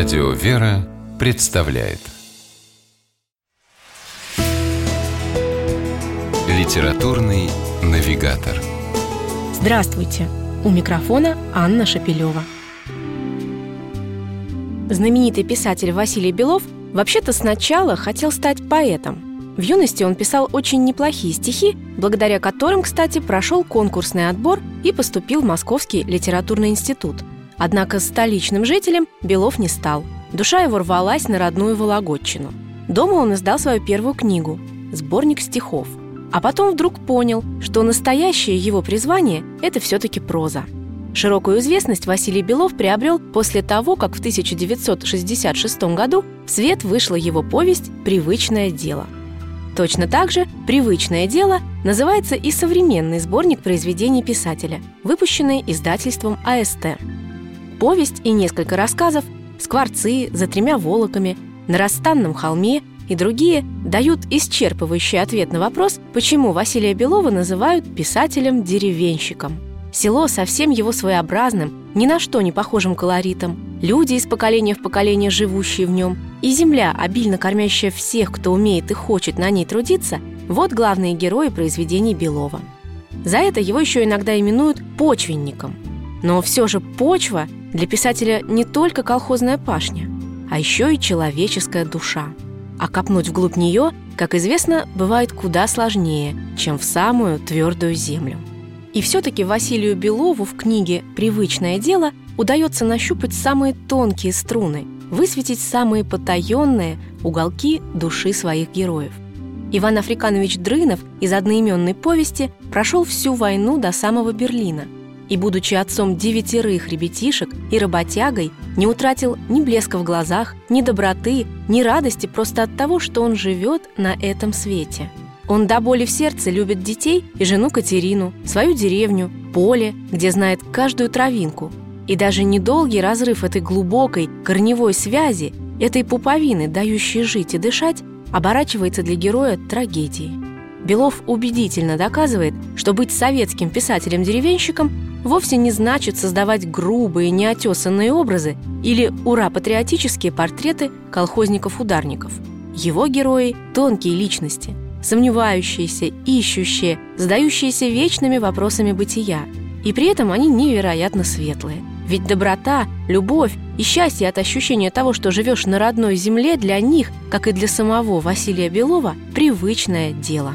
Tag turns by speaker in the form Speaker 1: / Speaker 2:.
Speaker 1: Радио «Вера» представляет Литературный навигатор
Speaker 2: Здравствуйте! У микрофона Анна Шапилева. Знаменитый писатель Василий Белов вообще-то сначала хотел стать поэтом. В юности он писал очень неплохие стихи, благодаря которым, кстати, прошел конкурсный отбор и поступил в Московский литературный институт. Однако столичным жителем Белов не стал. Душа его рвалась на родную Вологодчину. Дома он издал свою первую книгу – сборник стихов. А потом вдруг понял, что настоящее его призвание – это все-таки проза – Широкую известность Василий Белов приобрел после того, как в 1966 году в свет вышла его повесть «Привычное дело». Точно так же «Привычное дело» называется и современный сборник произведений писателя, выпущенный издательством АСТ. Повесть и несколько рассказов «Скворцы», «За тремя волоками», «На расстанном холме» и другие дают исчерпывающий ответ на вопрос, почему Василия Белова называют писателем-деревенщиком – Село со всем его своеобразным, ни на что не похожим колоритом, люди из поколения в поколение живущие в нем, и земля, обильно кормящая всех, кто умеет и хочет на ней трудиться, вот главные герои произведений Белова. За это его еще иногда именуют почвенником. Но все же почва для писателя не только колхозная пашня, а еще и человеческая душа. А копнуть вглубь нее, как известно, бывает куда сложнее, чем в самую твердую землю. И все-таки Василию Белову в книге «Привычное дело» удается нащупать самые тонкие струны, высветить самые потаенные уголки души своих героев. Иван Африканович Дрынов из одноименной повести прошел всю войну до самого Берлина и, будучи отцом девятерых ребятишек и работягой, не утратил ни блеска в глазах, ни доброты, ни радости просто от того, что он живет на этом свете – он до боли в сердце любит детей и жену Катерину, свою деревню, поле, где знает каждую травинку. И даже недолгий разрыв этой глубокой корневой связи, этой пуповины, дающей жить и дышать, оборачивается для героя трагедией. Белов убедительно доказывает, что быть советским писателем-деревенщиком вовсе не значит создавать грубые, неотесанные образы или ура-патриотические портреты колхозников-ударников. Его герои – тонкие личности – сомневающиеся, ищущие, задающиеся вечными вопросами бытия. И при этом они невероятно светлые. Ведь доброта, любовь и счастье от ощущения того, что живешь на родной земле, для них, как и для самого Василия Белова, привычное дело.